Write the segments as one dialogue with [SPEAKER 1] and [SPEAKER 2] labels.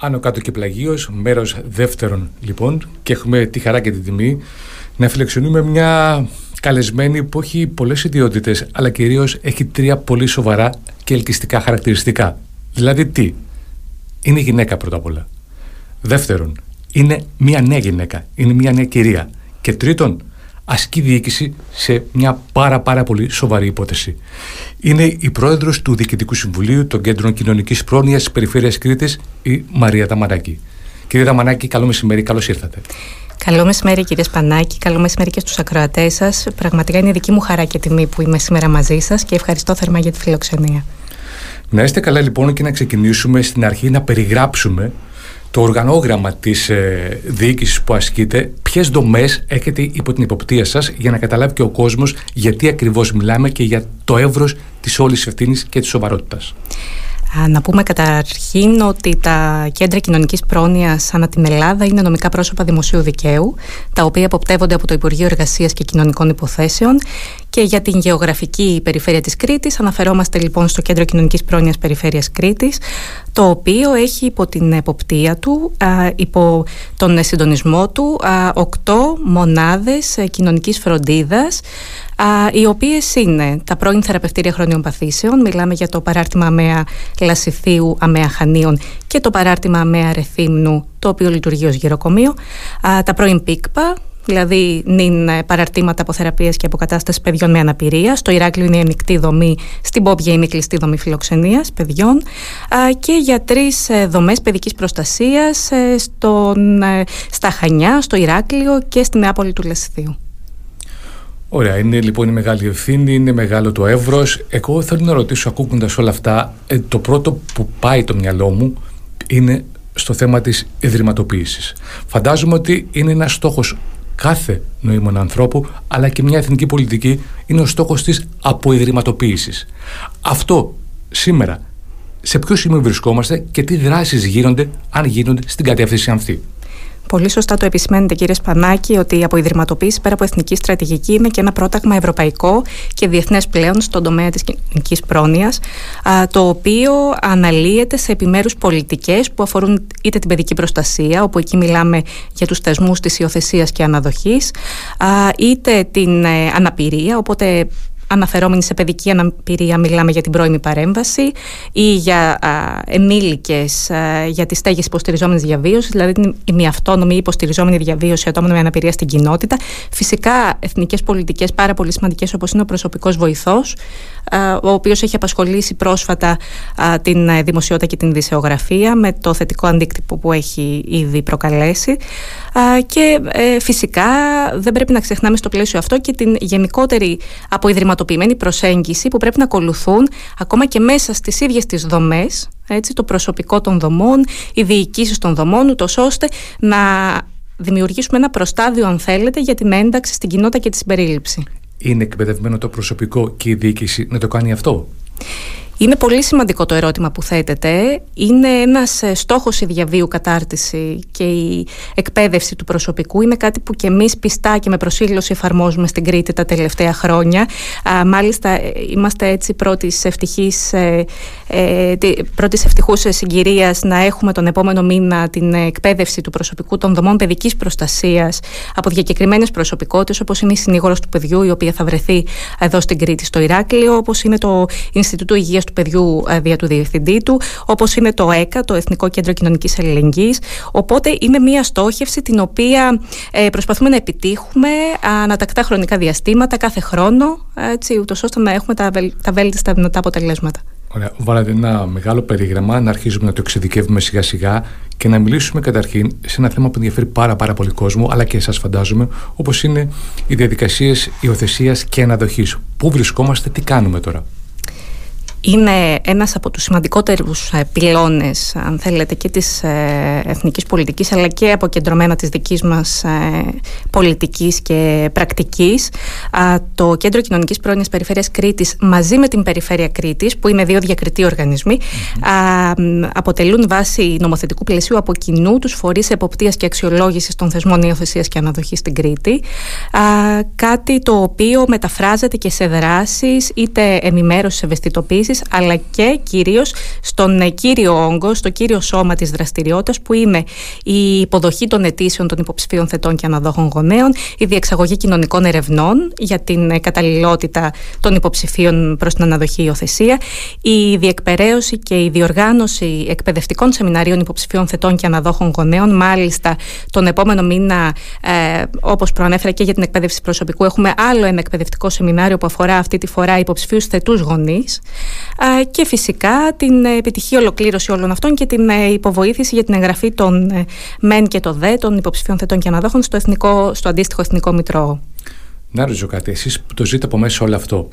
[SPEAKER 1] Άνω κάτω και πλαγίος, μέρος δεύτερον λοιπόν και έχουμε τη χαρά και την τιμή να φιλεξιονούμε μια καλεσμένη που έχει πολλές ιδιότητες αλλά κυρίως έχει τρία πολύ σοβαρά και ελκυστικά χαρακτηριστικά. Δηλαδή τι, είναι γυναίκα πρώτα απ' όλα. Δεύτερον, είναι μια νέα γυναίκα, είναι μια νέα κυρία. Και τρίτον, ασκεί διοίκηση σε μια πάρα πάρα πολύ σοβαρή υπόθεση. Είναι η πρόεδρος του Διοικητικού Συμβουλίου των Κέντρων Κοινωνικής Πρόνοιας της Περιφέρειας Κρήτης, η Μαρία Ταμανάκη. Κύριε Ταμανάκη, καλό μεσημέρι, καλώς ήρθατε.
[SPEAKER 2] Καλό μεσημέρι κύριε Σπανάκη, καλό μεσημέρι και στους ακροατές σας. Πραγματικά είναι δική μου χαρά και τιμή που είμαι σήμερα μαζί σας και ευχαριστώ θερμά για τη φιλοξενία.
[SPEAKER 1] Να είστε καλά λοιπόν και να ξεκινήσουμε στην αρχή να περιγράψουμε το οργανόγραμμα της ε, διοίκησης που ασκείτε, ποιες δομές έχετε υπό την υποπτία σας για να καταλάβει και ο κόσμος γιατί ακριβώς μιλάμε και για το εύρος της όλης ευθύνης και της σοβαρότητας.
[SPEAKER 2] Να πούμε καταρχήν ότι τα κέντρα κοινωνικής πρόνοιας ανά την Ελλάδα είναι νομικά πρόσωπα δημοσίου δικαίου, τα οποία αποπτεύονται από το Υπουργείο Εργασίας και Κοινωνικών Υποθέσεων. Και για την γεωγραφική περιφέρεια της Κρήτης αναφερόμαστε λοιπόν στο Κέντρο Κοινωνικής Πρόνοιας Περιφέρειας Κρήτης το οποίο έχει υπό την εποπτεία του, υπό τον συντονισμό του, οκτώ μονάδες κοινωνικής φροντίδας οι οποίες είναι τα πρώην θεραπευτήρια χρόνιων παθήσεων, μιλάμε για το παράρτημα αμαία Λασιθίου, αμαία Χανίων και το παράρτημα αμαία Ρεθύμνου, το οποίο λειτουργεί ως γυροκομείο, τα πρώην ΠΙΚΠΑ, δηλαδή νυν ε, παραρτήματα από θεραπείες και αποκατάστασης παιδιών με αναπηρία. Στο Ηράκλειο είναι η ανοιχτή δομή, στην Πόπια είναι η κλειστή δομή φιλοξενίας παιδιών και για τρεις ε, δομές παιδικής προστασίας ε, στα Χανιά, στο Ηράκλειο και στην Νεάπολη του Λεσθίου.
[SPEAKER 1] Ωραία, είναι λοιπόν η μεγάλη ευθύνη, είναι μεγάλο το εύρος. Εγώ θέλω να ρωτήσω, ακούγοντας όλα αυτά, ε, το πρώτο που πάει το μυαλό μου είναι στο θέμα της ιδρυματοποίησης. Φαντάζομαι ότι είναι ένας στόχος κάθε νοήμων ανθρώπου, αλλά και μια εθνική πολιτική είναι ο στόχος της αποϊδρυματοποίησης. Αυτό σήμερα, σε ποιο σημείο βρισκόμαστε και τι δράσεις γίνονται, αν γίνονται στην κατεύθυνση αυτή.
[SPEAKER 2] Πολύ σωστά το επισημαίνετε κύριε Σπανάκη ότι η αποϊδρυματοποίηση πέρα από εθνική στρατηγική είναι και ένα πρόταγμα ευρωπαϊκό και διεθνές πλέον στον τομέα της κοινωνικής πρόνοιας το οποίο αναλύεται σε επιμέρους πολιτικές που αφορούν είτε την παιδική προστασία όπου εκεί μιλάμε για τους θεσμούς της υιοθεσίας και αναδοχής είτε την ε, αναπηρία οπότε αναφερόμενοι σε παιδική αναπηρία μιλάμε για την πρώιμη παρέμβαση ή για ενήλικες για τις στέγες υποστηριζόμενης διαβίωσης, δηλαδή την ημιαυτόνομη υποστηριζόμενη διαβίωση ατόμων με αναπηρία στην κοινότητα. Φυσικά εθνικές πολιτικές πάρα πολύ σημαντικές όπως είναι ο προσωπικός βοηθός, ο οποίος έχει απασχολήσει πρόσφατα την ε, δημοσιότητα και την δισεογραφία με το θετικό αντίκτυπο που έχει ήδη προκαλέσει και ε, φυσικά δεν πρέπει να ξεχνάμε στο πλαίσιο αυτό και την γενικότερη αποϊδρυματοποιημένη προσέγγιση που πρέπει να ακολουθούν ακόμα και μέσα στις ίδιες τις δομές έτσι, το προσωπικό των δομών, οι διοικήσεις των δομών, ούτως ώστε να δημιουργήσουμε ένα προστάδιο, αν θέλετε, για την ένταξη στην κοινότητα και τη συμπερίληψη.
[SPEAKER 1] Είναι εκπαιδευμένο το προσωπικό και η διοίκηση να το κάνει αυτό;
[SPEAKER 2] Είναι πολύ σημαντικό το ερώτημα που θέτεται. Είναι ένας ε, στόχος η διαβίου κατάρτιση και η εκπαίδευση του προσωπικού. Είναι κάτι που και εμείς πιστά και με προσήλωση εφαρμόζουμε στην Κρήτη τα τελευταία χρόνια. μάλιστα ε, είμαστε έτσι πρώτης ευτυχής, ε, ε, πρώτης ευτυχούς συγκυρίας να έχουμε τον επόμενο μήνα την εκπαίδευση του προσωπικού των δομών παιδικής προστασίας από διακεκριμένες προσωπικότητες όπως είναι η συνήγορος του παιδιού η οποία θα βρεθεί εδώ στην Κρήτη στο Ηράκλειο όπως είναι το Ινστιτούτο Υγείας του παιδιού ε, δια του διευθυντή του, όπως είναι το ΕΚΑ, το Εθνικό Κέντρο Κοινωνικής Αλληλεγγύης. Οπότε είναι μια στόχευση την οποία ε, προσπαθούμε να επιτύχουμε ανατακτά χρονικά διαστήματα κάθε χρόνο, έτσι, ούτως ώστε να έχουμε τα, τα βέλτιστα δυνατά αποτελέσματα.
[SPEAKER 1] Ωραία. Βάλατε ένα μεγάλο περίγραμμα, να αρχίσουμε να το εξειδικεύουμε σιγά σιγά και να μιλήσουμε καταρχήν σε ένα θέμα που ενδιαφέρει πάρα, πάρα πολύ κόσμο, αλλά και εσάς φαντάζομαι, όπως είναι οι διαδικασίες υιοθεσίας και αναδοχής. Πού βρισκόμαστε, τι κάνουμε τώρα;
[SPEAKER 2] Είναι ένας από τους σημαντικότερους ε, πυλώνες, αν θέλετε, και της ε, εθνικής πολιτικής, αλλά και αποκεντρωμένα της δικής μας ε, πολιτικής και πρακτικής. Το Κέντρο Κοινωνικής Πρόνοιας Περιφέρειας Κρήτης, μαζί με την Περιφέρεια Κρήτης, που είναι δύο διακριτοί αποτελούν βάση νομοθετικού πλαισίου από κοινού τους φορείς εποπτείας και αξιολόγησης των θεσμών υιοθεσίας και αναδοχής στην Κρήτη. Κάτι το οποίο μεταφράζεται και σε δράσεις, είτε ενημέρωσης ευαισθητοποίησης επιχειρήσεις αλλά και κυρίως στον ε, κύριο όγκο, στο κύριο σώμα της δραστηριότητας που είναι η υποδοχή των αιτήσεων των υποψηφίων θετών και αναδόχων γονέων, η διεξαγωγή κοινωνικών ερευνών για την ε, καταλληλότητα των υποψηφίων προς την αναδοχή υιοθεσία, η διεκπαιρέωση και η διοργάνωση εκπαιδευτικών σεμιναρίων υποψηφίων θετών και αναδόχων γονέων. Μάλιστα, τον επόμενο μήνα, ε, όπως προανέφερα και για την εκπαίδευση προσωπικού, έχουμε άλλο ένα εκπαιδευτικό σεμινάριο που αφορά αυτή τη φορά υποψηφίους θετούς γονείς. Ε, και φυσικά την επιτυχή ολοκλήρωση όλων αυτών και την ε, υποβοήθηση για την εγγραφή των ε, ΜΕΝ και των ΔΕ, των υποψηφίων θετών και αναδόχων, στο, εθνικό, στο αντίστοιχο εθνικό μητρό.
[SPEAKER 1] Να ρωτήσω κάτι, εσείς που το ζείτε από μέσα όλο αυτό,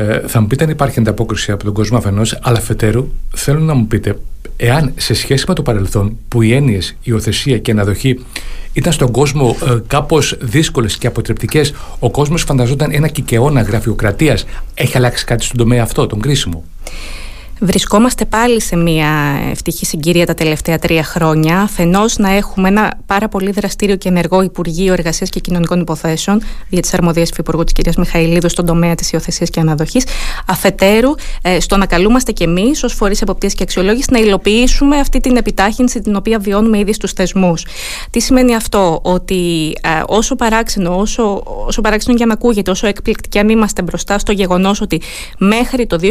[SPEAKER 1] ε, θα μου πείτε αν υπάρχει ανταπόκριση από τον κόσμο αφενός, αλλά αφετέρου θέλω να μου πείτε εάν σε σχέση με το παρελθόν που οι έννοιες, η υιοθεσία και η αναδοχή ήταν στον κόσμο ε, κάπως δύσκολες και αποτρεπτικές, ο κόσμος φανταζόταν ένα κικαιώνα γραφειοκρατίας. Έχει αλλάξει κάτι στον τομέα αυτό, τον κρίσιμο;
[SPEAKER 2] Βρισκόμαστε πάλι σε μια ευτυχή συγκυρία τα τελευταία τρία χρόνια. Αφενός, να έχουμε ένα πάρα πολύ δραστήριο και ενεργό Υπουργείο Εργασίας και Κοινωνικών Υποθέσεων, για τις αρμοδίες του Υπουργού της κυρίας Μιχαηλίδου στον τομέα της υιοθεσίας και αναδοχής. Αφετέρου, ε, στο να καλούμαστε κι εμείς, ως φορείς εποπτείας και αξιολόγησης, να υλοποιήσουμε αυτή την επιτάχυνση την οποία βιώνουμε ήδη στους θεσμούς. Τι σημαίνει αυτό, ότι ε, όσο παράξενο, όσο, όσο παράξενο για να ακούγεται, όσο εκπληκτικοί αν είμαστε μπροστά στο γεγονός ότι μέχρι το 2020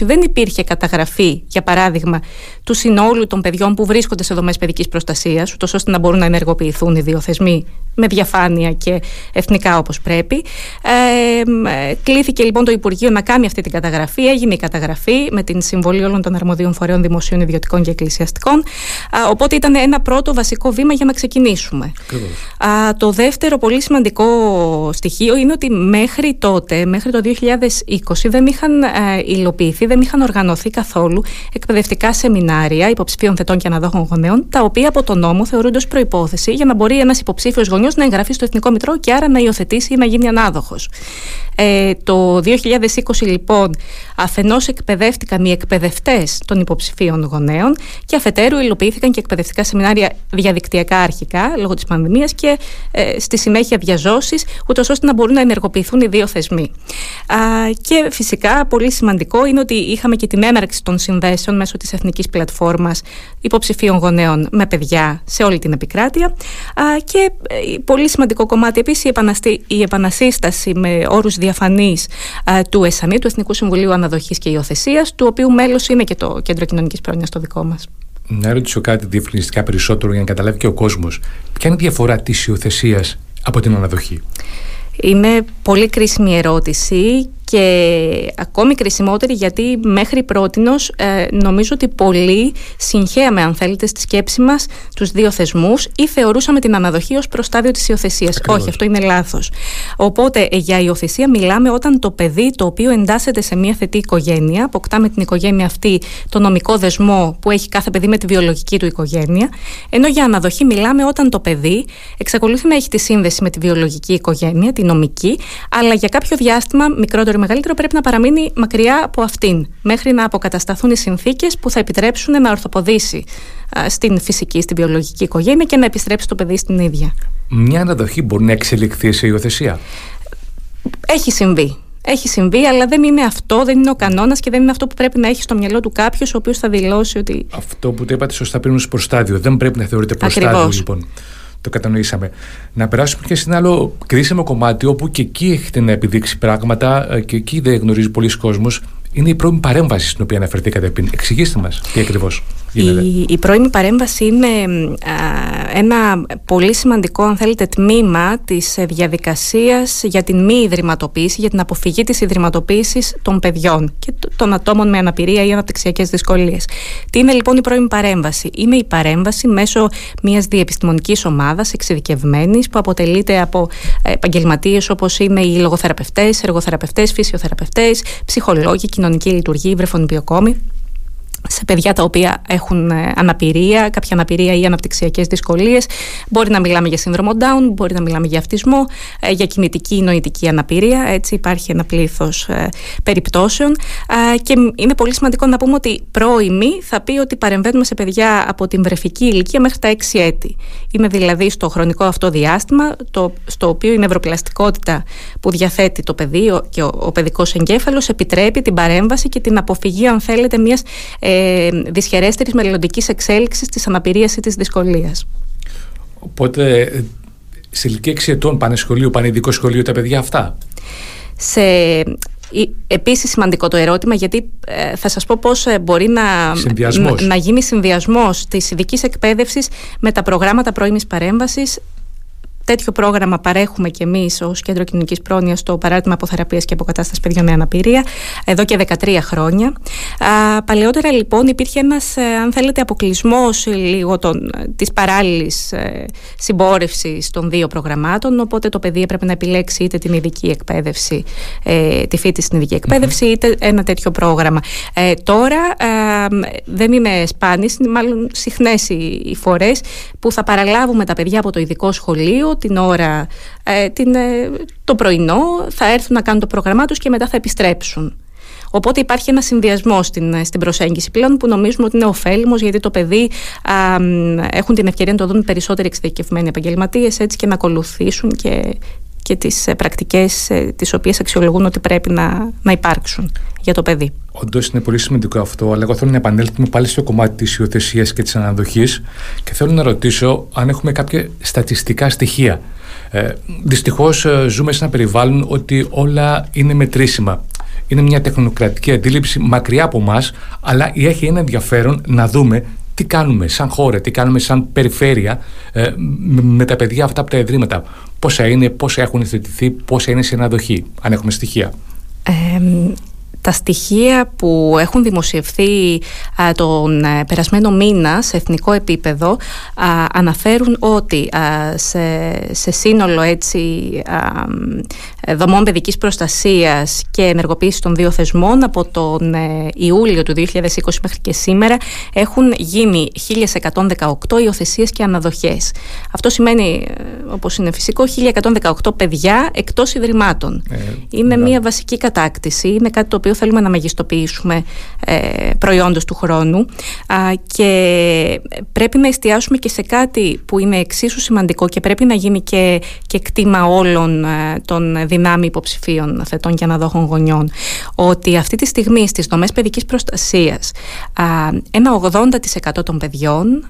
[SPEAKER 2] δεν υπήρχε καταγραφή, για παράδειγμα, του συνόλου των παιδιών που βρίσκονται σε δομές παιδικής προστασίας, ούτως ώστε να μπορούν να ενεργοποιηθούν οι δύο θεσμοί με διαφάνεια και εθνικά όπως πρέπει. Ε, κλήθηκε λοιπόν το Υπουργείο να κάνει αυτή την καταγραφή. Έγινε η καταγραφή με την συμβολή όλων των αρμοδίων φορέων δημοσίων, ιδιωτικών και εκκλησιαστικών. Α, οπότε ήταν ένα πρώτο βασικό βήμα για να ξεκινήσουμε. Α, το δεύτερο πολύ σημαντικό στοιχείο είναι ότι μέχρι τότε, μέχρι το 2020, δεν είχαν ε, υλοποιηθεί, δεν είχαν οργανωθεί καθόλου εκπαιδευτικά σεμινάρια υποψηφίων θετών και αναδόχων γονέων, τα οποία από τον νόμο θεωρούνται ως προπόθεση για να μπορεί ένας υποψήφιος γονιός να εγγραφεί στο Εθνικό Μητρό και άρα να υιοθετήσει ή να γίνει ανάδοχος. Ε, το 2020 λοιπόν αφενός εκπαιδεύτηκαν οι εκπαιδευτές των υποψηφίων γονέων και αφετέρου υλοποιήθηκαν και εκπαιδευτικά σεμινάρια διαδικτυακά αρχικά λόγω της πανδημίας και ε, στη συνέχεια διαζώσεις, ούτως ώστε να μπορούν να ενεργοποιηθούν οι δύο θεσμοί. Α, και φυσικά πολύ σημαντικό είναι ότι είχαμε και την έναρξη των συνδέσεων μέσω της Εθνικής Πλατφόρμας Υποψηφίων Γονέων με παιδιά σε όλη την επικράτεια. Α, και ε, πολύ σημαντικό κομμάτι επίσης η, η επανασύσταση με όρους διαφανή του ΕΣΑΝΗ, του Εθνικού Συμβουλίου Αναδοχής και Υιοθεσίας, του οποίου μέλος είναι και το Κέντρο Κοινωνικής Πρόνοιας το δικό μας.
[SPEAKER 1] Να ρωτήσω κάτι διευκρινιστικά περισσότερο για να καταλάβει και ο κόσμος. Ποια είναι η διαφορά της υιοθεσίας από την αναδοχή;
[SPEAKER 2] Είναι πολύ κρίσιμη ερώτηση και ακόμη κρισιμότερη γιατί μέχρι πρότινος ε, νομίζω ότι πολλοί συγχαίαμε αν θέλετε στη σκέψη μας τους δύο θεσμούς ή θεωρούσαμε την αναδοχή ως προστάδιο της υιοθεσίας. Όχι, αυτό είναι λάθος. Οπότε ε, για υιοθεσία μιλάμε όταν το παιδί το οποίο εντάσσεται σε μια θετή οικογένεια, αποκτά με την οικογένεια αυτή το νομικό δεσμό που έχει κάθε παιδί με τη βιολογική του οικογένεια, ενώ για αναδοχή μιλάμε όταν το παιδί εξακολουθεί να έχει τη σύνδεση με τη βιολογική οικογένεια, τη νομική, αλλά για κάποιο διάστημα μικρότερο μεγαλύτερο πρέπει να παραμείνει μακριά από αυτήν, μέχρι να αποκατασταθούν οι συνθήκες που θα επιτρέψουν να ορθοποδήσει στην φυσική, στην βιολογική οικογένεια και να επιστρέψει το παιδί στην ίδια.
[SPEAKER 1] Μια αναδοχή μπορεί να εξελιχθεί σε υιοθεσία;
[SPEAKER 2] Έχει συμβεί. Έχει συμβεί, αλλά δεν είναι αυτό, δεν είναι ο κανόνας και δεν είναι αυτό που πρέπει να έχει στο μυαλό του κάποιος ο οποίος θα δηλώσει ότι.
[SPEAKER 1] Αυτό που το είπατε σωστά πριν ω προστάδιο. Δεν πρέπει να θεωρείται προστάδιο, λοιπόν το κατανοήσαμε. Να περάσουμε και σε ένα άλλο κρίσιμο κομμάτι όπου και εκεί έχετε να επιδείξει πράγματα ε, και εκεί δεν γνωρίζει πολλοί κόσμος. Είναι η πρώην παρέμβαση στην οποία αναφερθήκατε πριν. Εξηγήστε μας τι ακριβώς.
[SPEAKER 2] Η, η πρώιμη παρέμβαση είναι ένα πολύ σημαντικό, αν θέλετε, τμήμα της ε, διαδικασίας για την μη ιδρυματοποίηση, για την αποφυγή της ιδρυματοποίησης των παιδιών και των ατόμων με αναπηρία ή αναπτυξιακές δυσκολίες. Τι είναι λοιπόν η πρώιμη παρέμβαση; Είναι η παρέμβαση μέσω μιας διεπιστημονικής ομάδας εξειδικευμένης που αποτελείται από επαγγελματίες όπως είναι οι λογοθεραπευτές, εργοθεραπευτές, φυσιοθεραπευτές, ψυχολόγοι, κοινωνικοί λειτουργοί, βρεφονιπιοκόμοι σε παιδιά τα οποία έχουν ε, αναπηρία, κάποια αναπηρία ή αναπτυξιακές δυσκολίες. Μπορεί να μιλάμε για σύνδρομο Down, μπορεί να μιλάμε για αυτισμό, ε, για κινητική ή νοητική αναπηρία. Έτσι υπάρχει ένα πλήθος ε, περιπτώσεων. Και είναι πολύ σημαντικό να πούμε ότι πρώιμη θα πει ότι παρεμβαίνουμε σε παιδιά από την βρεφική ηλικία μέχρι τα 6 έτη. Είναι δηλαδή στο χρονικό αυτό διάστημα, το, στο οποίο η νευροπλαστικότητα που διαθέτει το παιδί και ο, ο παιδικός εγκέφαλος επιτρέπει την παρέμβαση και την αποφυγή, αν θέλετε, μιας ε, δυσχερέστερης μελλοντικής εξέλιξης της αναπηρίας ή της δυσκολίας.
[SPEAKER 1] Οπότε σε ηλικία 6 ετών πάνε σχολείο, πάνε ειδικό σχολείο τα παιδιά αυτά;
[SPEAKER 2] Σε Επίσης σημαντικό το ερώτημα γιατί ε, θα σας πω πώς ε, μπορεί να, να, να γίνει συνδυασμός της ειδικής εκπαίδευσης με τα προγράμματα πρώιμης παρέμβασης Τέτοιο πρόγραμμα παρέχουμε και εμείς ως Κέντρο Κοινωνικής Πρόνοιας στο παράδειγμα αποθεραπεία και αποκατάστασης παιδιών με αναπηρία εδώ και 13 χρόνια. Α, παλαιότερα λοιπόν υπήρχε ένας, ε, αν θέλετε, αποκλεισμός λίγο της παράλληλης ε, συμπόρευσης των δύο προγραμμάτων. Οπότε το παιδί έπρεπε να επιλέξει είτε την ειδική εκπαίδευση, ε, τη φύτη στην ειδική εκπαίδευση, είτε ένα τέτοιο πρόγραμμα. Ε, τώρα ε, δεν είναι σπάνιες, είναι μάλλον συχνές οι, οι φορές που θα παραλάβουμε τα παιδιά από το ειδικό σχολείο την ώρα, ε, την, ε, το πρωινό, θα έρθουν να κάνουν το πρόγραμμά τους και μετά θα επιστρέψουν. Οπότε υπάρχει ένα συνδυασμό στην, ε, στην προσέγγιση πλέον που νομίζουμε ότι είναι ωφέλιμος γιατί το παιδί α, έχουν την ευκαιρία να το δουν περισσότεροι εξειδικευμένοι επαγγελματίες έτσι και να ακολουθήσουν και, και τις πρακτικές τις οποίες αξιολογούν ότι πρέπει να, να υπάρξουν για το παιδί.
[SPEAKER 1] Όντως είναι πολύ σημαντικό αυτό, αλλά εγώ θέλω να επανέλθουμε πάλι στο κομμάτι της υιοθεσίας και της αναδοχής και θέλω να ρωτήσω αν έχουμε κάποια στατιστικά στοιχεία. Ε, Δυστυχώς ε, ζούμε σε ένα περιβάλλον ότι όλα είναι μετρήσιμα. Είναι μια τεχνοκρατική αντίληψη μακριά από εμά, αλλά έχει ένα ενδιαφέρον να δούμε τι κάνουμε σαν χώρα, τι κάνουμε σαν περιφέρεια ε, με τα παιδιά αυτά από τα ιδρύματα. Πόσα είναι, πόσα έχουν εθετηθεί, πόσα είναι σε αναδοχή, αν έχουμε στοιχεία.
[SPEAKER 2] Ε, τα στοιχεία που έχουν δημοσιευθεί τον ε, περασμένο μήνα σε εθνικό επίπεδο αναφέρουν ότι σε, σε σύνολο έτσι, δομών παιδικής προστασίας και ενεργοποίησης των δύο θεσμών από τον ε, Ιούλιο του 2020 μέχρι και σήμερα έχουν γίνει 1118 υιοθεσίες και αναδοχές. Αυτό σημαίνει, ε, όπως είναι φυσικό, 1118 παιδιά εκτός ιδρυμάτων. είναι μια βασική κατάκτηση, είναι κάτι το οποίο θέλουμε να μεγιστοποιήσουμε ε, προϊόντος του χρόνου και πρέπει να εστιάσουμε και σε κάτι που είναι εξίσου σημαντικό και πρέπει να γίνει και, και κτήμα όλων ε, των δυνάμει υποψηφίων θετών και αναδόχων γονιών ότι αυτή τη στιγμή στις δομές παιδικής προστασίας ένα 80% των παιδιών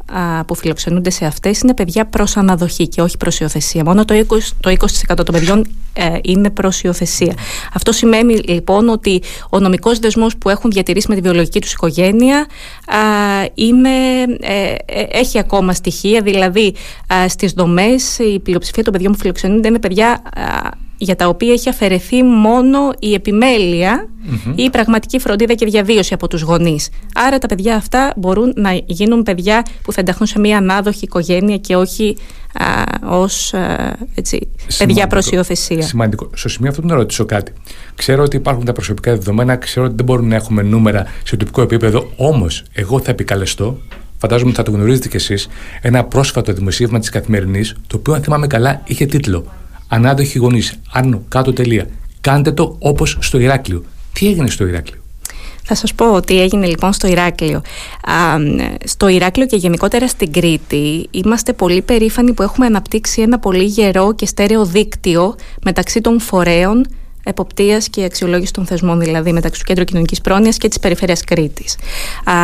[SPEAKER 2] που φιλοξενούνται σε αυτές είναι παιδιά προς αναδοχή και όχι προς υιοθεσία. Μόνο το 20%, το 20 των παιδιών ε, είναι προς υιοθεσία. Αυτό σημαίνει λοιπόν ότι ο νομικός δεσμός που έχουν διατηρήσει με τη βιολογική τους οικογένεια είναι, ε, ε, έχει ακόμα στοιχεία, δηλαδή στις δομές η πλειοψηφία των παιδιών που φιλοξενούνται είναι παιδιά για τα οποία έχει αφαιρεθεί μόνο η επιμελεια ή η πραγματική φροντίδα και διαβίωση από τους γονείς. Άρα τα παιδιά αυτά μπορούν να γίνουν παιδιά που θα ενταχθούν σε μια ανάδοχη οικογένεια και όχι α, ως έτσι, παιδιά προς υιοθεσία.
[SPEAKER 1] Σημαντικό. Στο σημείο αυτό να ρωτήσω κάτι. Ξέρω ότι υπάρχουν τα προσωπικά δεδομένα, ξέρω ότι δεν μπορούμε να έχουμε νούμερα σε τοπικό επίπεδο, όμως εγώ θα επικαλεστώ φαντάζομαι ότι θα το γνωρίζετε κι εσείς, ένα πρόσφατο δημοσίευμα της Καθημερινής, το οποίο, αν θυμάμαι καλά, είχε τίτλο ανάδοχοι γονείς, άνω, κάτω τελεία. Κάντε το όπως στο Ηράκλειο. Τι έγινε στο Ηράκλειο;
[SPEAKER 2] Θα σας πω ότι έγινε λοιπόν στο Ηράκλειο. Α, στο Ηράκλειο και γενικότερα στην Κρήτη είμαστε πολύ περήφανοι που έχουμε αναπτύξει ένα πολύ γερό και στέρεο δίκτυο μεταξύ των φορέων εποπτείας και αξιολόγησης των θεσμών, δηλαδή μεταξύ του Κέντρου Κοινωνικής Πρόνοιας και της Περιφέρειας Κρήτης.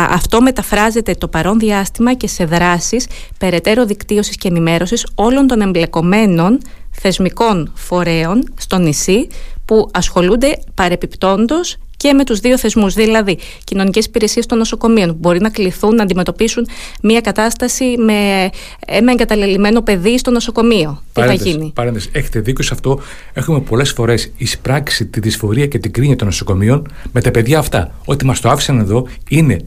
[SPEAKER 2] Αυτό μεταφράζεται το παρόν διάστημα και σε δράσεις περαιτέρω δικτύωσης και ενημέρωσης όλων των εμπλεκομένων θεσμικών φορέων στο νησί που ασχολούνται παρεπιπτόντως και με τους δύο θεσμούς, δηλαδή κοινωνικές υπηρεσίες των νοσοκομείων που μπορεί να κληθούν να αντιμετωπίσουν μια κατάσταση με ένα εγκαταλελειμμένο παιδί στο νοσοκομείο. Τι θα γίνει;
[SPEAKER 1] Παρέντες. Έχετε δίκιο σε αυτό. Έχουμε πολλές φορές εισπράξει τη δυσφορία και την κρίνια των νοσοκομείων με τα παιδιά αυτά. Ό,τι μας το άφησαν εδώ είναι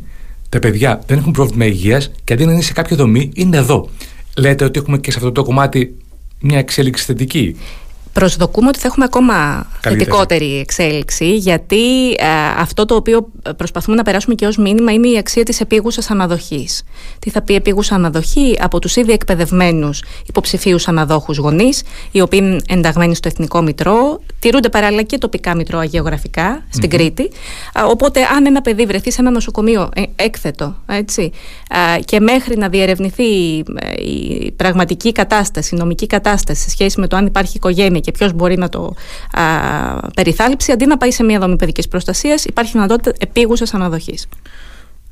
[SPEAKER 1] τα παιδιά δεν έχουν πρόβλημα υγείας και αντί να είναι σε κάποια δομή είναι εδώ. Λέτε ότι έχουμε και σε αυτό το κομμάτι μια εξέλιξη θετική.
[SPEAKER 2] Προσδοκούμε ότι θα έχουμε ακόμα θετικότερη εξέλιξη γιατί ε, αυτό το οποίο προσπαθούμε να περάσουμε και ως μήνυμα είναι η αξία της επίγουσας αναδοχής. Τι θα πει επίγουσα αναδοχή από τους ήδη εκπαιδευμένους υποψηφίους αναδόχους γονείς οι οποίοι είναι ενταγμένοι στο Εθνικό Μητρό, τηρούνται παράλληλα και τοπικά μητρώα γεωγραφικά στην Κρήτη. Οπότε αν ένα παιδί βρεθεί σε ένα νοσοκομείο ε, έκθετο έτσι, και μέχρι να διερευνηθεί ε, η πραγματική κατάσταση, η νομική κατάσταση σε σχέση με το αν υπάρχει οικογένεια και ποιος μπορεί να το α, περιθάλψει, αντί να πάει σε μια δομή παιδικής προστασίας, υπάρχει δυνατότητα επίγουσας αναδοχής.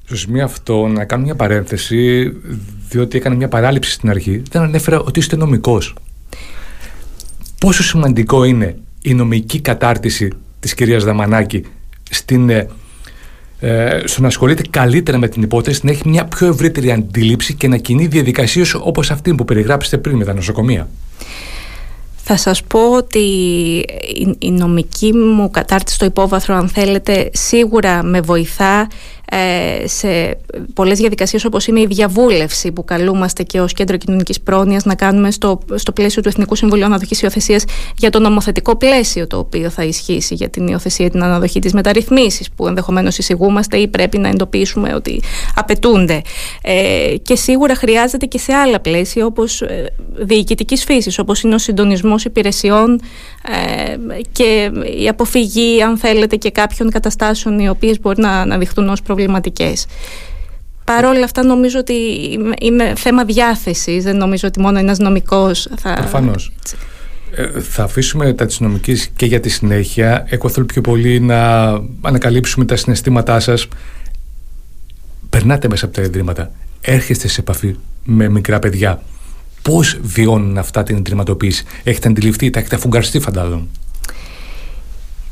[SPEAKER 1] Στο σημείο αυτό, να κάνω μια παρένθεση, διότι έκανε μια παράληψη στην αρχή, δεν ανέφερα ότι είστε νομικός. Πόσο σημαντικό είναι η νομική κατάρτιση της κυρίας Δαμανάκη στην, ε, ε, στο να ασχολείται καλύτερα με την υπόθεση, να έχει μια πιο ευρύτερη αντίληψη και να κινεί διαδικασίες όπως αυτή που περιγράψετε πριν με τα νοσοκομεία;
[SPEAKER 2] Θα σας πω ότι η νομική μου κατάρτιση στο υπόβαθρο αν θέλετε σίγουρα με βοηθά ε, σε πολλές διαδικασίες όπως είναι η διαβούλευση που καλούμαστε και ως Κέντρο Κοινωνικής Πρόνοιας να κάνουμε στο, στο πλαίσιο του Εθνικού Συμβουλίου Αναδοχής Υιοθεσίας για το νομοθετικό πλαίσιο το οποίο θα ισχύσει για την υιοθεσία την αναδοχή της μεταρρυθμίσης που ενδεχομένως εισηγούμαστε ή πρέπει να εντοπίσουμε ότι απαιτούνται. Ε, και σίγουρα χρειάζεται και σε άλλα πλαίσια όπως ε, διοικητικής φύσης όπως είναι ο συντονισμός υπηρεσιών ε, και η αποφυγή αν θέλετε και κάποιων καταστάσεων οι οποίες μπορεί να αναδειχθούν ως προβληματικές. Παρ' όλα αυτά νομίζω ότι είναι θέμα διάθεσης, δεν νομίζω ότι μόνο ένας νομικός θα...
[SPEAKER 1] Προφανώς. Ε, θα αφήσουμε τα της νομικής και για τη συνέχεια. Εγώ θέλω πιο πολύ να ανακαλύψουμε τα συναισθήματά σας. Περνάτε μέσα από τα ιδρύματα. Έρχεστε σε επαφή με μικρά παιδιά. Πώς βιώνουν αυτά την ιδρυματοποίηση; Έχετε αντιληφθεί, τα έχετε αφουγκαρστεί φαντάζομαι.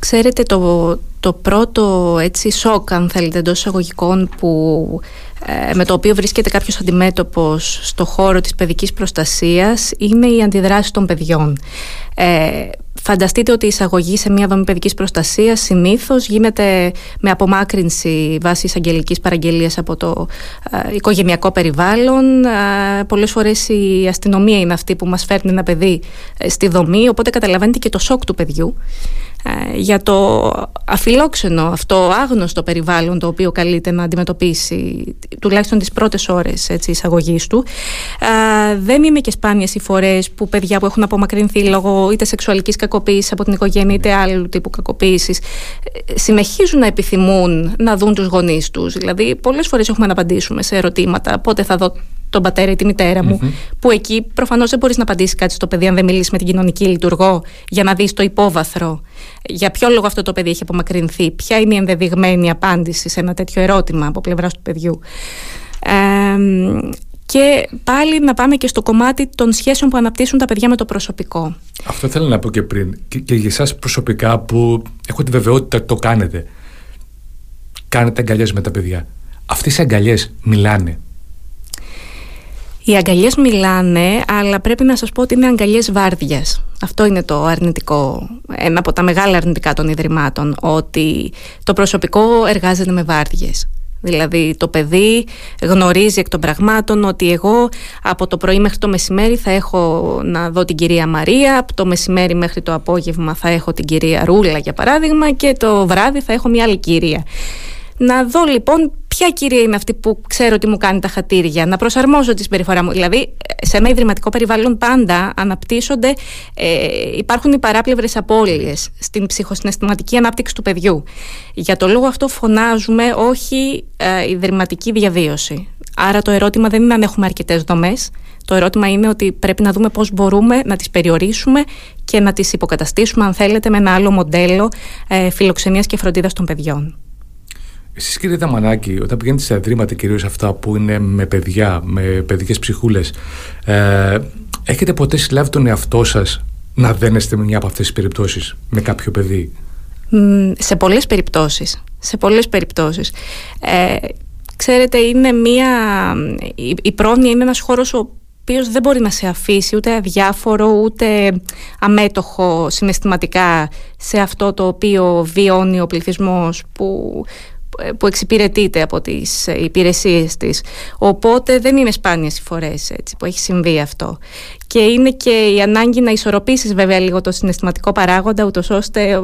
[SPEAKER 2] Ξέρετε το, το πρώτο έτσι σοκ αν θέλετε εντός εισαγωγικών που, ε, με το οποίο βρίσκεται κάποιος αντιμέτωπος στο χώρο της παιδικής προστασίας είναι η αντιδράση των παιδιών. Ε, φανταστείτε ότι η εισαγωγή σε μια δομή παιδικής προστασίας συνήθως γίνεται με απομάκρυνση βάσει εισαγγελικής παραγγελίας από το ε, οικογενειακό περιβάλλον. Ε, πολλές φορές η αστυνομία είναι αυτή που μας φέρνει ένα παιδί ε, στη δομή οπότε καταλαβαίνετε και το σοκ του παιδιού. Ε, για το αφιλόξενο αυτό άγνωστο περιβάλλον το οποίο καλείται να αντιμετωπίσει τουλάχιστον τις πρώτες ώρες έτσι, εισαγωγής του ε, δεν είναι και σπάνιες οι φορές που παιδιά που έχουν απομακρυνθεί λόγω είτε σεξουαλικής κακοποίησης από την οικογένεια είτε άλλου τύπου κακοποίησης ε, συνεχίζουν να επιθυμούν να δουν τους γονείς τους δηλαδή πολλές φορές έχουμε να απαντήσουμε σε ερωτήματα πότε θα δω τον πατέρα ή τη μητέρα μου, που εκεί προφανώς δεν μπορείς να απαντήσεις κάτι στο παιδί αν δεν μιλήσεις με την κοινωνική λειτουργό για να δεις το υπόβαθρο. Για ποιο λόγο αυτό το παιδί έχει απομακρυνθεί, ποια είναι η ενδεδειγμένη απάντηση σε ένα τέτοιο ερώτημα από πλευράς του παιδιού. Ε, και πάλι να πάμε και στο κομμάτι των σχέσεων που αναπτύσσουν τα παιδιά με το προσωπικό.
[SPEAKER 1] Αυτό θέλω να πω και πριν. Και, και για εσάς προσωπικά που έχω τη βεβαιότητα ότι το κάνετε. Κάνετε αγκαλιές με τα παιδιά. Αυτές οι αγκαλιές μιλάνε.
[SPEAKER 2] Οι αγκαλιές μιλάνε, αλλά πρέπει να σας πω ότι είναι αγκαλιές βάρδιας. Αυτό είναι το αρνητικό, ένα από τα μεγάλα αρνητικά των Ιδρυμάτων, ότι το προσωπικό εργάζεται με βάρδιες. Δηλαδή το παιδί γνωρίζει εκ των πραγμάτων ότι εγώ από το πρωί μέχρι το μεσημέρι θα έχω να δω την κυρία Μαρία, από το μεσημέρι μέχρι το απόγευμα θα έχω την κυρία Ρούλα για παράδειγμα και το βράδυ θα έχω μια άλλη κυρία. Να δω λοιπόν ποια κυρία είναι αυτή που ξέρω ότι μου κάνει τα χατήρια, να προσαρμόζω τη συμπεριφορά μου. Δηλαδή, σε ένα ιδρυματικό περιβάλλον πάντα αναπτύσσονται, ε, υπάρχουν οι παράπλευρες απώλειες στην ψυχοσυναισθηματική ανάπτυξη του παιδιού. Για το λόγο αυτό φωνάζουμε όχι ε, ιδρυματική διαβίωση. Άρα το ερώτημα δεν είναι αν έχουμε αρκετές δομές. Το ερώτημα είναι ότι πρέπει να δούμε πώς μπορούμε να τις περιορίσουμε και να τις υποκαταστήσουμε, αν θέλετε, με ένα άλλο μοντέλο ε, φιλοξενίας και φροντίδας των παιδιών.
[SPEAKER 1] Εσείς κύριε Δαμανάκη, όταν πηγαίνετε σε ιδρύματα κυρίως αυτά που είναι με παιδιά, με παιδικές ψυχούλες, ε, έχετε ποτέ συλλάβει τον εαυτό σας να δένεστε με μια από αυτές τις περιπτώσεις με κάποιο παιδί;
[SPEAKER 2] Σε πολλές περιπτώσεις. Σε πολλές περιπτώσεις. Ε, ξέρετε, είναι μια... Η, η πρόνοια είναι ένας χώρος ο οποίος δεν μπορεί να σε αφήσει ούτε αδιάφορο ούτε αμέτωχο συναισθηματικά σε αυτό το οποίο βιώνει ο πληθυσμός που που εξυπηρετείται από τις υπηρεσίες της. Οπότε δεν είναι σπάνιες οι φορές έτσι, που έχει συμβεί αυτό. Και είναι και η ανάγκη να ισορροπήσεις βέβαια λίγο το συναισθηματικό παράγοντα, ούτως ώστε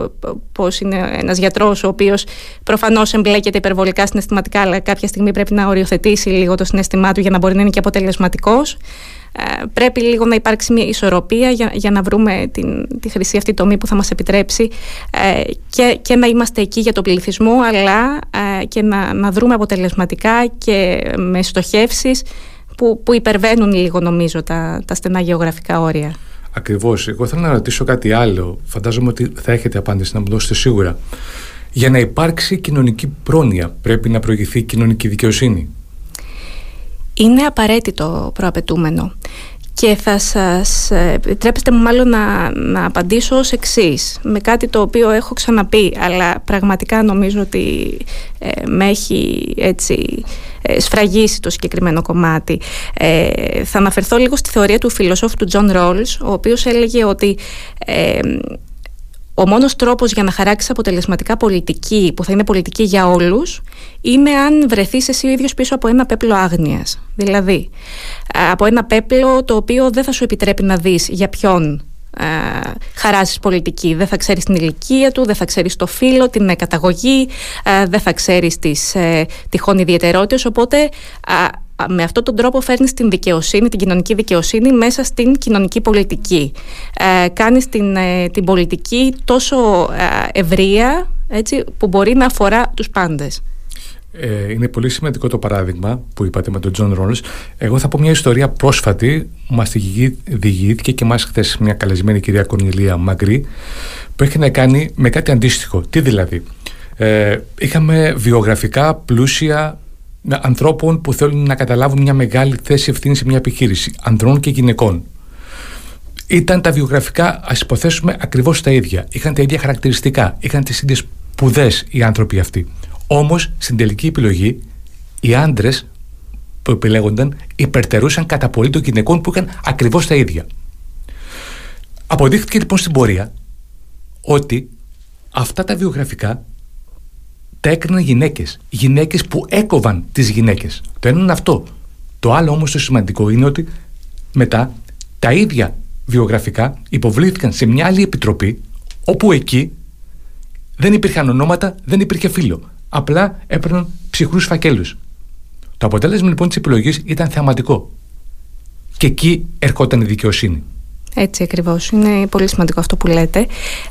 [SPEAKER 2] πώς είναι ένας γιατρός ο οποίος προφανώς εμπλέκεται υπερβολικά συναισθηματικά, αλλά κάποια στιγμή πρέπει να οριοθετήσει λίγο το συναισθημά του για να μπορεί να είναι και αποτελεσματικός. Ε, πρέπει λίγο να υπάρξει μια ισορροπία για, για να βρούμε την, τη χρυσή αυτή τομή που θα μας επιτρέψει ε, και, και να είμαστε εκεί για τον πληθυσμό αλλά ε, και να, να δρούμε αποτελεσματικά και με στοχεύσεις που, που υπερβαίνουν λίγο νομίζω τα, τα στενά γεωγραφικά όρια.
[SPEAKER 1] Ακριβώς. Εγώ θέλω να ρωτήσω κάτι άλλο. Φαντάζομαι ότι θα έχετε απάντηση να μου δώσετε σίγουρα. Για να υπάρξει κοινωνική πρόνοια πρέπει να προηγηθεί κοινωνική δικαιοσύνη
[SPEAKER 2] είναι απαραίτητο προαπαιτούμενο. Και θα σας ε, επιτρέψετε μου μάλλον να, να απαντήσω ως εξής με κάτι το οποίο έχω ξαναπεί αλλά πραγματικά νομίζω ότι ε, με έχει έτσι ε, σφραγίσει το συγκεκριμένο κομμάτι. Ε, θα αναφερθώ λίγο στη θεωρία του φιλοσόφου του Τζον Ρόλς ο οποίος έλεγε ότι ο μόνος τρόπος για να χαράξεις αποτελεσματικά πολιτική που θα είναι πολιτική για όλους είναι αν βρεθείς εσύ ο ίδιος πίσω από ένα πέπλο άγνοιας. Δηλαδή, από ένα πέπλο το οποίο δεν θα σου επιτρέπει να δεις για ποιον ε, χαράσσεις πολιτική. Δεν θα ξέρεις την ηλικία του, δεν θα ξέρεις το φύλο, την καταγωγή, δεν θα ξέρεις τις ε, τυχόν ιδιαιτερότητες, οπότε με αυτόν τον τρόπο φέρνεις την δικαιοσύνη, την κοινωνική δικαιοσύνη μέσα στην κοινωνική πολιτική. Ε, κάνεις την, ε, την πολιτική τόσο ε, ευρεία έτσι, που μπορεί να αφορά τους πάντες.
[SPEAKER 1] Ε, είναι πολύ σημαντικό το παράδειγμα που είπατε με τον Τζον Ρόλς. Εγώ θα πω μια ιστορία πρόσφατη. Μας διηγήθηκε και μας χθες μια καλεσμένη κυρία Κορνιλία Μαγκρή που έχει να κάνει με κάτι αντίστοιχο. Τι δηλαδή; Ε, είχαμε βιογραφικά πλούσια ανθρώπων που θέλουν να καταλάβουν μια μεγάλη θέση ευθύνης σε μια επιχείρηση, ανδρών και γυναικών. Ήταν τα βιογραφικά, ας υποθέσουμε, ακριβώς τα ίδια. Είχαν τα ίδια χαρακτηριστικά. Είχαν τις ίδιες σπουδές οι άνθρωποι αυτοί. Όμως, στην τελική επιλογή, οι άντρες που επιλέγονταν υπερτερούσαν κατά πολύ των γυναικών που είχαν ακριβώς τα ίδια. Αποδείχθηκε λοιπόν στην πορεία ότι αυτά τα βιογραφικά τα έκριναν γυναίκες. Γυναίκες που έκοβαν τις γυναίκες. Το ένα είναι αυτό. Το άλλο όμως το σημαντικό είναι ότι μετά τα ίδια βιογραφικά υποβλήθηκαν σε μια άλλη επιτροπή όπου εκεί δεν υπήρχαν ονόματα, δεν υπήρχε φίλο. Απλά έπαιρναν ψυχρούς φακέλους. Το αποτέλεσμα λοιπόν της επιλογής ήταν θεαματικό. Και εκεί ερχόταν η δικαιοσύνη.
[SPEAKER 2] Έτσι ακριβώς. Είναι πολύ σημαντικό αυτό που λέτε.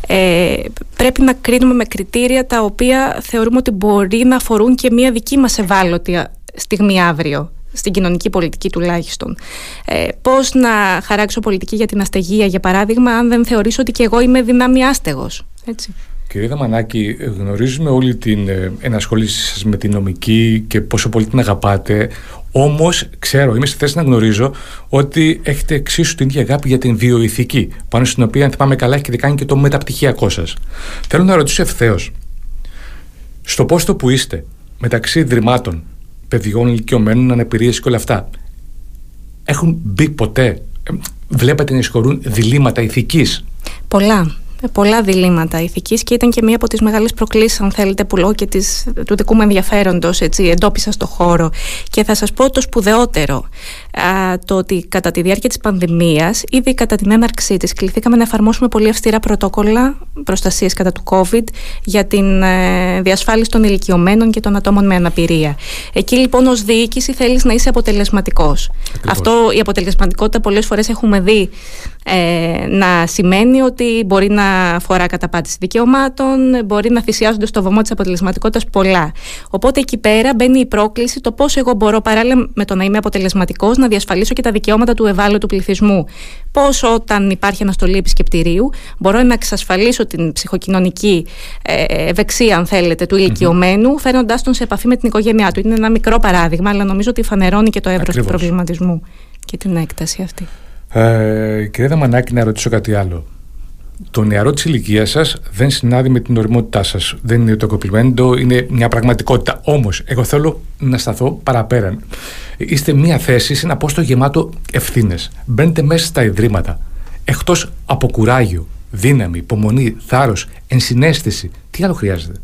[SPEAKER 2] Ε, πρέπει να κρίνουμε με κριτήρια τα οποία θεωρούμε ότι μπορεί να αφορούν και μία δική μας ευάλωτη στιγμή αύριο στην κοινωνική πολιτική τουλάχιστον. Ε, πώς να χαράξω πολιτική για την αστεγία, για παράδειγμα, αν δεν θεωρήσω ότι και εγώ είμαι δυνάμει άστεγος. Έτσι.
[SPEAKER 1] Κύριε Δαμανάκη, γνωρίζουμε όλη την ε, ενασχόληση σας με την νομική και πόσο πολύ την αγαπάτε. Όμως, ξέρω, είμαι στη θέση να γνωρίζω ότι έχετε εξίσου την ίδια αγάπη για την βιοειθική, πάνω στην οποία, αν θυμάμαι καλά, έχετε κάνει και το μεταπτυχιακό σας. Θέλω να ρωτήσω ευθέως, στο πόστο που είστε, μεταξύ ιδρυμάτων, παιδιών, ηλικιωμένων, αναπηρίες και όλα αυτά, έχουν μπει ποτέ, ε, βλέπετε να εισχωρούν διλήμματα ηθικής;
[SPEAKER 2] Πολλά πολλά διλήμματα ηθικής και ήταν και μία από τις μεγάλες προκλήσεις αν θέλετε που λόγω και της, του δικού μου ενδιαφέροντος έτσι, εντόπισα στο χώρο και θα σας πω το σπουδαιότερο α, το ότι κατά τη διάρκεια της πανδημίας ήδη κατά την έναρξή της κληθήκαμε να εφαρμόσουμε πολύ αυστηρά πρωτόκολλα προστασίας κατά του COVID για την ε, διασφάλιση των ηλικιωμένων και των ατόμων με αναπηρία. Εκεί λοιπόν ως διοίκηση θέλεις να είσαι αποτελεσματικός. Αυτό η αποτελεσματικότητα πολλές φορές έχουμε δει ε, να σημαίνει ότι μπορεί να αφορά καταπάτηση δικαιωμάτων, μπορεί να θυσιάζονται στο βωμό της αποτελεσματικότητας πολλά. Οπότε εκεί πέρα μπαίνει η πρόκληση το πώς εγώ μπορώ παράλληλα με το να είμαι αποτελεσματικός να διασφαλίσω και τα δικαιώματα του ευάλωτου πληθυσμού. Πώς όταν υπάρχει αναστολή επισκεπτηρίου μπορώ να εξασφαλίσω την ψυχοκοινωνική ε, ευεξία, αν θέλετε, του ηλικιωμένου, mm-hmm. φέρνοντά τον σε επαφή με την οικογένειά του. Είναι ένα μικρό παράδειγμα, αλλά νομίζω ότι φανερώνει και το εύρος του προβληματισμού και την έκταση αυτή.
[SPEAKER 1] Ε, κύριε Δαμανάκη, να ρωτήσω κάτι άλλο. Το νεαρό της ηλικίας σας δεν συνάδει με την οριμότητά σας. Δεν είναι το κοπλιμέντο, είναι μια πραγματικότητα. Όμως, εγώ θέλω να σταθώ παραπέρα. Είστε μια θέση σε ένα πόστο γεμάτο ευθύνες. Μπαίνετε μέσα στα ιδρύματα. Εκτός από κουράγιο, δύναμη, υπομονή, θάρρος, ενσυναίσθηση, τι άλλο χρειάζεται;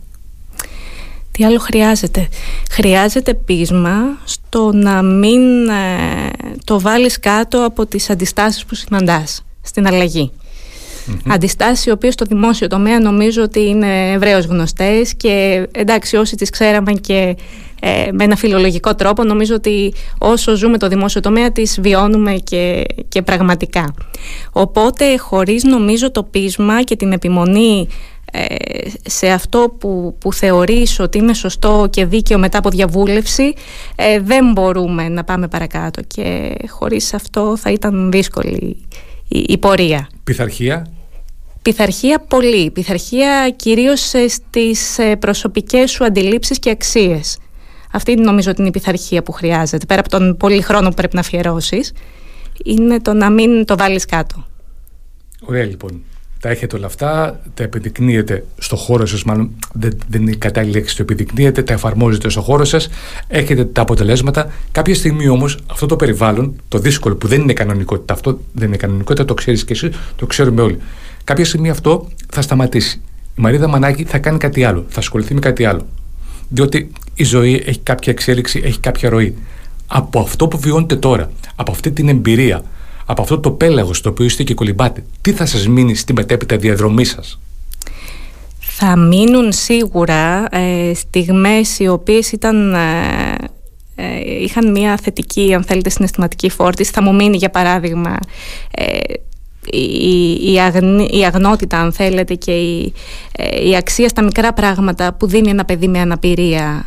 [SPEAKER 2] Τι Τι άλλο χρειάζεται. Χρειάζεται πείσμα στο να μην ε, το βάλεις κάτω από τις αντιστάσεις που συναντάς στην αλλαγή. Mm-hmm. Αντιστάσεις οι οποίες στο δημόσιο τομέα νομίζω ότι είναι ευρέως γνωστές και εντάξει όσοι τις ξέραμε και ε, με ένα φιλολογικό τρόπο νομίζω ότι όσο ζούμε το δημόσιο τομέα τις βιώνουμε και, και πραγματικά. Οπότε χωρίς νομίζω το πείσμα και την επιμονή ε, σε αυτό που, που θεωρείς ότι είναι σωστό και δίκαιο μετά από διαβούλευση ε, δεν μπορούμε να πάμε παρακάτω και χωρίς αυτό θα ήταν δύσκολη η, η πορεία.
[SPEAKER 1] Πειθαρχία;
[SPEAKER 2] Πειθαρχία πολύ. Πειθαρχία κυρίως στις προσωπικές σου αντιλήψεις και αξίες. Αυτή νομίζω ότι είναι η πειθαρχία που χρειάζεται. Πέρα από τον πολύ χρόνο που πρέπει να αφιερώσεις, είναι το να μην το βάλεις κάτω.
[SPEAKER 1] Ωραία λοιπόν. Τα έχετε όλα αυτά, τα επιδεικνύετε στο χώρο σας, μάλλον δεν, δεν είναι η κατάλληλη λέξη, το επιδεικνύετε, τα εφαρμόζετε στο χώρο σας, έχετε τα αποτελέσματα. Κάποια στιγμή όμως αυτό το περιβάλλον, το δύσκολο που δεν είναι κανονικότητα, αυτό δεν είναι κανονικότητα, το ξέρεις και εσύ, το ξέρουμε όλοι. Κάποια στιγμή αυτό θα σταματήσει. Η Μαρίδα Μανάκη θα κάνει κάτι άλλο, θα ασχοληθεί με κάτι άλλο. Διότι η ζωή έχει κάποια εξέλιξη, έχει κάποια ροή. Από αυτό που βιώνετε τώρα, από αυτή την εμπειρία, από αυτό το πέλαγος στο οποίο είστε και κολυμπάτε, τι θα σας μείνει στη μετέπειτα διαδρομή σας;
[SPEAKER 2] Θα μείνουν σίγουρα ε, στιγμές οι οποίες ήταν... Ε, ε, είχαν μια θετική, αν θέλετε, συναισθηματική φόρτιση. Θα μου μείνει, για παράδειγμα, ε, η, η, αγνότητα αν θέλετε και η, ε, η αξία στα μικρά πράγματα που δίνει ένα παιδί με αναπηρία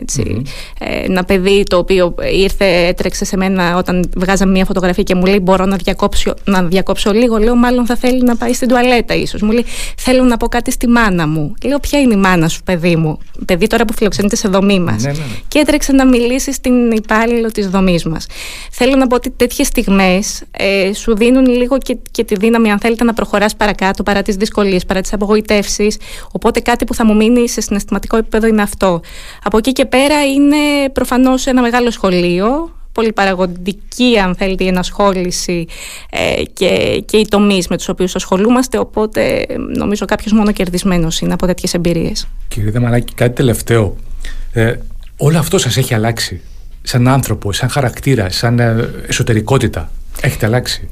[SPEAKER 2] έτσι. Ε, ένα παιδί το οποίο ήρθε, έτρεξε σε μένα όταν βγάζαμε μια φωτογραφία και μου λέει μπορώ να διακόψω, να διακόψω λίγο. Λέω μάλλον θα θέλει να πάει στην τουαλέτα ίσως. Μου λέει θέλω να πω κάτι στη μάνα μου. Λέω ποια είναι η μάνα σου παιδί μου; Παιδί τώρα που φιλοξενείται σε δομή μας. Ναι, ναι, ναι. Και έτρεξε να μιλήσει στην υπάλληλο της δομής μας. Θέλω να πω ότι τέτοιες στιγμές ε, σου δίνουν λίγο και, και τη δύναμη αν θέλετε να προχωράς παρακάτω παρά τις δυσκολίες, παρά τις απογοητεύσεις. Οπότε κάτι που θα μου μείνει σε συναισθηματικό επίπεδο είναι αυτό. Από εκεί και πέρα είναι προφανώς ένα μεγάλο σχολείο, πολύ παραγωγική αν θέλετε η ενασχόληση ε, και, και οι τομείς με τους οποίους ασχολούμαστε οπότε νομίζω κάποιος μόνο κερδισμένος είναι από τέτοιες εμπειρίες.
[SPEAKER 1] Κύριε Δεμαράκη, κάτι τελευταίο. Ε, όλο αυτό σας έχει αλλάξει σαν άνθρωπο, σαν χαρακτήρα, σαν ε, εσωτερικότητα. Έχετε αλλάξει;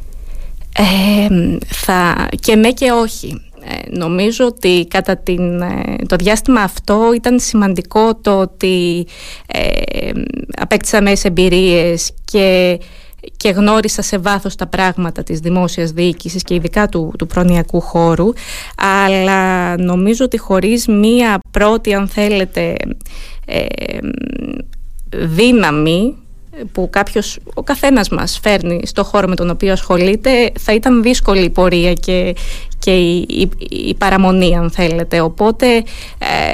[SPEAKER 2] Ε, θα, και με και όχι. Ε, νομίζω ότι κατά την, ε, το διάστημα αυτό ήταν σημαντικό το ότι ε, απέκτησα μέσα εμπειρίες και, και γνώρισα σε βάθος τα πράγματα της δημόσιας διοίκησης και ειδικά του, του προνοιακού χώρου. Αλλά νομίζω ότι χωρίς μία πρώτη αν θέλετε ε, δύναμη που κάποιος, ο καθένας μας φέρνει στο χώρο με τον οποίο ασχολείται θα ήταν δύσκολη η πορεία και, και η, η, παραμονή αν θέλετε. Οπότε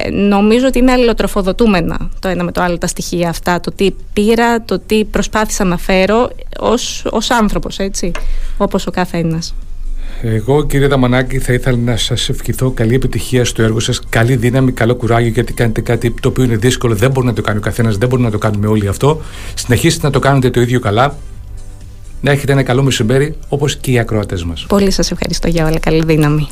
[SPEAKER 2] ε, νομίζω ότι είναι αλληλοτροφοδοτούμενα το ένα με το άλλο τα στοιχεία αυτά. Το τι πήρα, το τι προσπάθησα να φέρω ως, ως άνθρωπος έτσι όπως ο καθένας
[SPEAKER 1] εγώ κύριε Δαμανάκη θα ήθελα να σας ευχηθώ καλή επιτυχία στο έργο σας, καλή δύναμη, καλό κουράγιο γιατί κάνετε κάτι το οποίο είναι δύσκολο, δεν μπορεί να το κάνει ο καθένας, δεν μπορεί να το κάνουμε όλοι αυτό. Συνεχίστε να το κάνετε το ίδιο καλά, να έχετε ένα καλό μεσημέρι όπως και οι ακροατές μας.
[SPEAKER 2] Πολύ σας ευχαριστώ για όλα, καλή δύναμη.